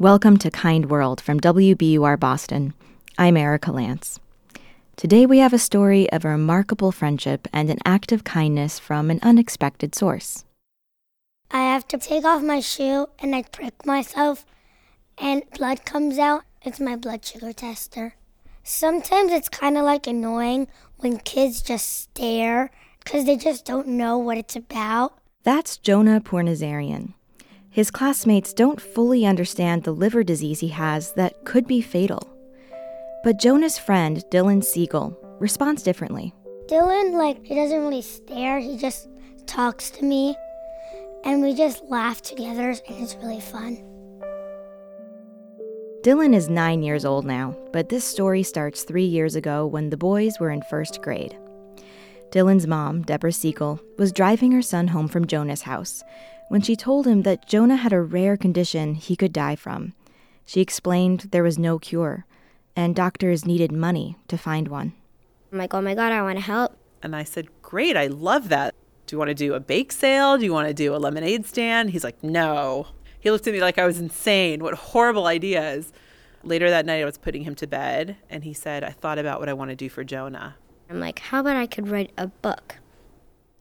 Welcome to Kind World from WBUR Boston. I'm Erika Lantz. Today we have a story of a remarkable friendship and an act of kindness from an unexpected source. I have to take off my shoe and I prick myself and blood comes out. It's my blood sugar tester. Sometimes it's kind of like annoying when kids just stare because they just don't know what it's about. That's Jonah Pournazarian. His classmates don't fully understand the liver disease he has that could be fatal. But Jonah's friend, Dylan Siegel, responds differently. Dylan, like, he doesn't really stare, he just talks to me, and we just laugh together, and it's really fun. Dylan is nine years old now, but this story starts three years ago when the boys were in first grade. Dylan's mom, Deborah Siegel, was driving her son home from Jonah's house when she told him that Jonah had a rare condition he could die from. She explained there was no cure, and doctors needed money to find one. I'm like, oh my God, I want to help. And I said, great, I love that. Do you want to do a bake sale? Do you want to do a lemonade stand? He's like, no. He looked at me like I was insane. What horrible ideas. Later that night, I was putting him to bed, and he said, I thought about what I want to do for Jonah. I'm like, how about I could write a book?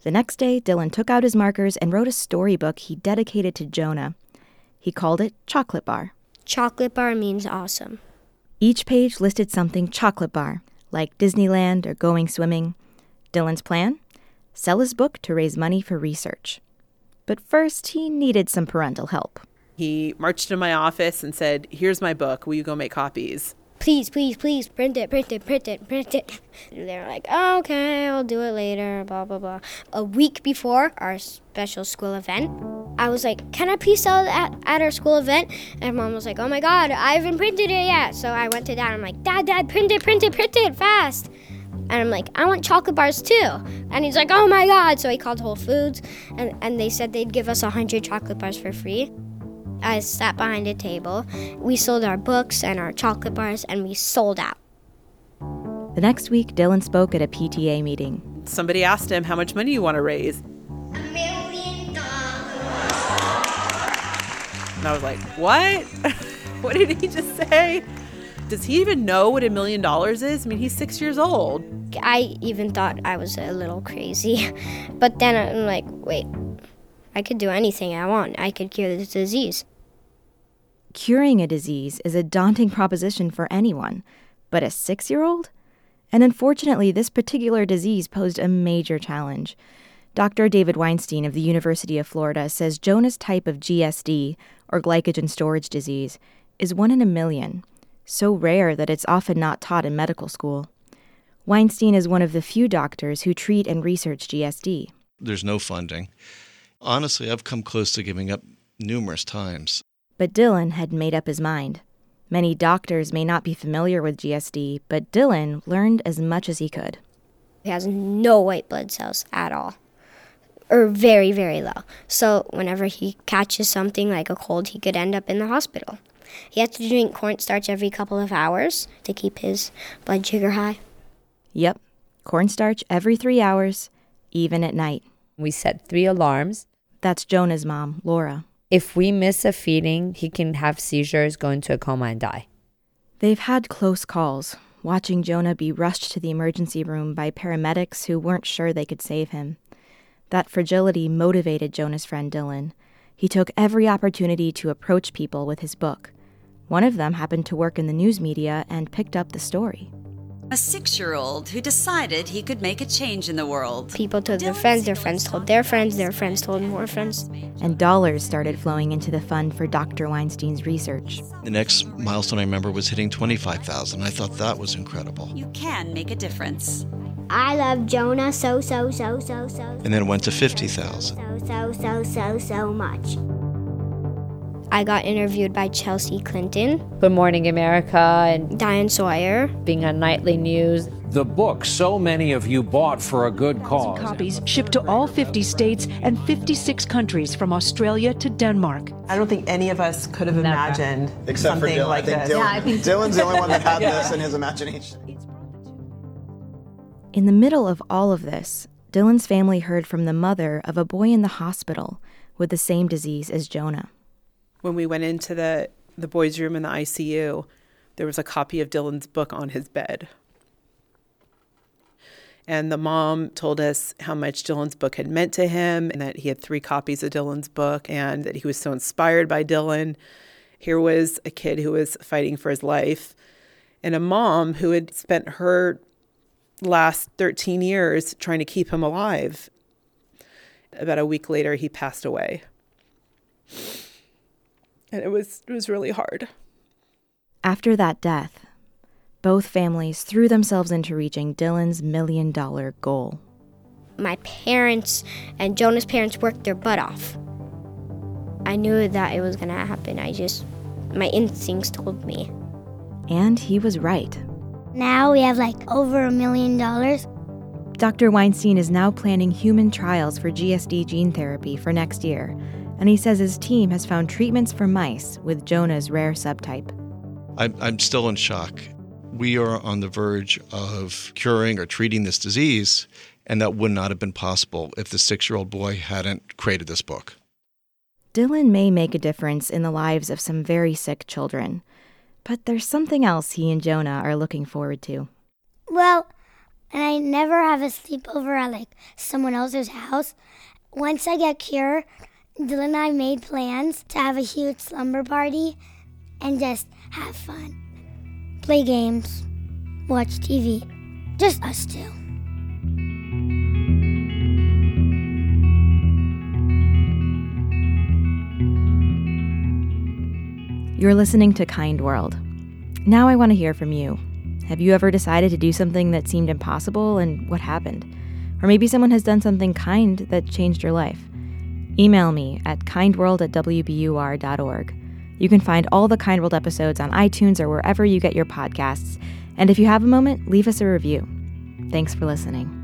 The next day, Dylan took out his markers and wrote a storybook he dedicated to Jonah. He called it Chocolate Bar. Chocolate bar means awesome. Each page listed something chocolate bar, like Disneyland or going swimming. Dylan's plan? Sell his book to raise money for research. But first, he needed some parental help. He marched to my office and said, Here's my book. Will you go make copies? Please, please, please, print it, print it, print it, print it. And they're like, oh, okay, I'll do it later, blah, blah, blah. A week before our special school event, I was like, can I please sell at, at our school event? And mom was like, oh my God, I haven't printed it yet. So I went to dad, I'm like, dad, dad, print it, print it, print it fast. And I'm like, I want chocolate bars too. And he's like, oh my God. So he called Whole Foods and, and they said they'd give us 100 chocolate bars for free. I sat behind a table. We sold our books and our chocolate bars, and we sold out. The next week, Dylan spoke at a PTA meeting. Somebody asked him, How much money you want to raise? A million dollars. And I was like, What? what did he just say? Does he even know what a million dollars is? I mean, he's six years old. I even thought I was a little crazy. But then I'm like, wait, I could do anything I want. I could cure this disease. Curing a disease is a daunting proposition for anyone, but a six year old? And unfortunately, this particular disease posed a major challenge. Dr. David Weinstein of the University of Florida says Jonah's type of GSD, or glycogen storage disease, is one in a million, so rare that it's often not taught in medical school. Weinstein is one of the few doctors who treat and research GSD. There's no funding. Honestly, I've come close to giving up numerous times. But Dylan had made up his mind. Many doctors may not be familiar with GSD, but Dylan learned as much as he could. He has no white blood cells at all, or very, very low. So whenever he catches something like a cold, he could end up in the hospital. He has to drink cornstarch every couple of hours to keep his blood sugar high. Yep, cornstarch every three hours, even at night. We set three alarms. That's Jonah's mom, Laura. If we miss a feeding, he can have seizures, go into a coma, and die. They've had close calls, watching Jonah be rushed to the emergency room by paramedics who weren't sure they could save him. That fragility motivated Jonah's friend Dylan. He took every opportunity to approach people with his book. One of them happened to work in the news media and picked up the story. A six year old who decided he could make a change in the world. People told their friends, their friends told their friends, their friends told more friends. And dollars started flowing into the fund for Dr. Weinstein's research. The next milestone I remember was hitting 25,000. I thought that was incredible. You can make a difference. I love Jonah so, so, so, so, so. And then it went to 50,000. So, so, so, so, so much. I got interviewed by Chelsea Clinton, Good Morning America, and Diane Sawyer, being on nightly news. The book so many of you bought for a good cause. Copies shipped to all 50 states and 56 countries from Australia to Denmark. I don't think any of us could have Never. imagined Except for something Dylan. like I think this. Dylan, Yeah, I think- Dylan's the only one that had this in his imagination. In the middle of all of this, Dylan's family heard from the mother of a boy in the hospital with the same disease as Jonah. When we went into the the boys' room in the ICU, there was a copy of Dylan's book on his bed. And the mom told us how much Dylan's book had meant to him and that he had three copies of Dylan's book and that he was so inspired by Dylan. Here was a kid who was fighting for his life and a mom who had spent her last 13 years trying to keep him alive. About a week later, he passed away. And it was, it was really hard. After that death, both families threw themselves into reaching Dylan's million dollar goal. My parents and Jonah's parents worked their butt off. I knew that it was going to happen. I just, my instincts told me. And he was right. Now we have like over a million dollars. Dr. Weinstein is now planning human trials for GSD gene therapy for next year, and he says his team has found treatments for mice with Jonah's rare subtype. I'm, I'm still in shock we are on the verge of curing or treating this disease, and that would not have been possible if the six year old boy hadn't created this book. Dylan may make a difference in the lives of some very sick children, but there's something else he and Jonah are looking forward to. Well, and I never have a sleepover at like someone else's house. Once I get cured, Dylan and I made plans to have a huge slumber party and just have fun play games, watch TV. Just us two. You're listening to Kind World. Now I want to hear from you. Have you ever decided to do something that seemed impossible and what happened? Or maybe someone has done something kind that changed your life. Email me at kindworld at wbur.org. You can find all the Kind World episodes on iTunes or wherever you get your podcasts. And if you have a moment, leave us a review. Thanks for listening.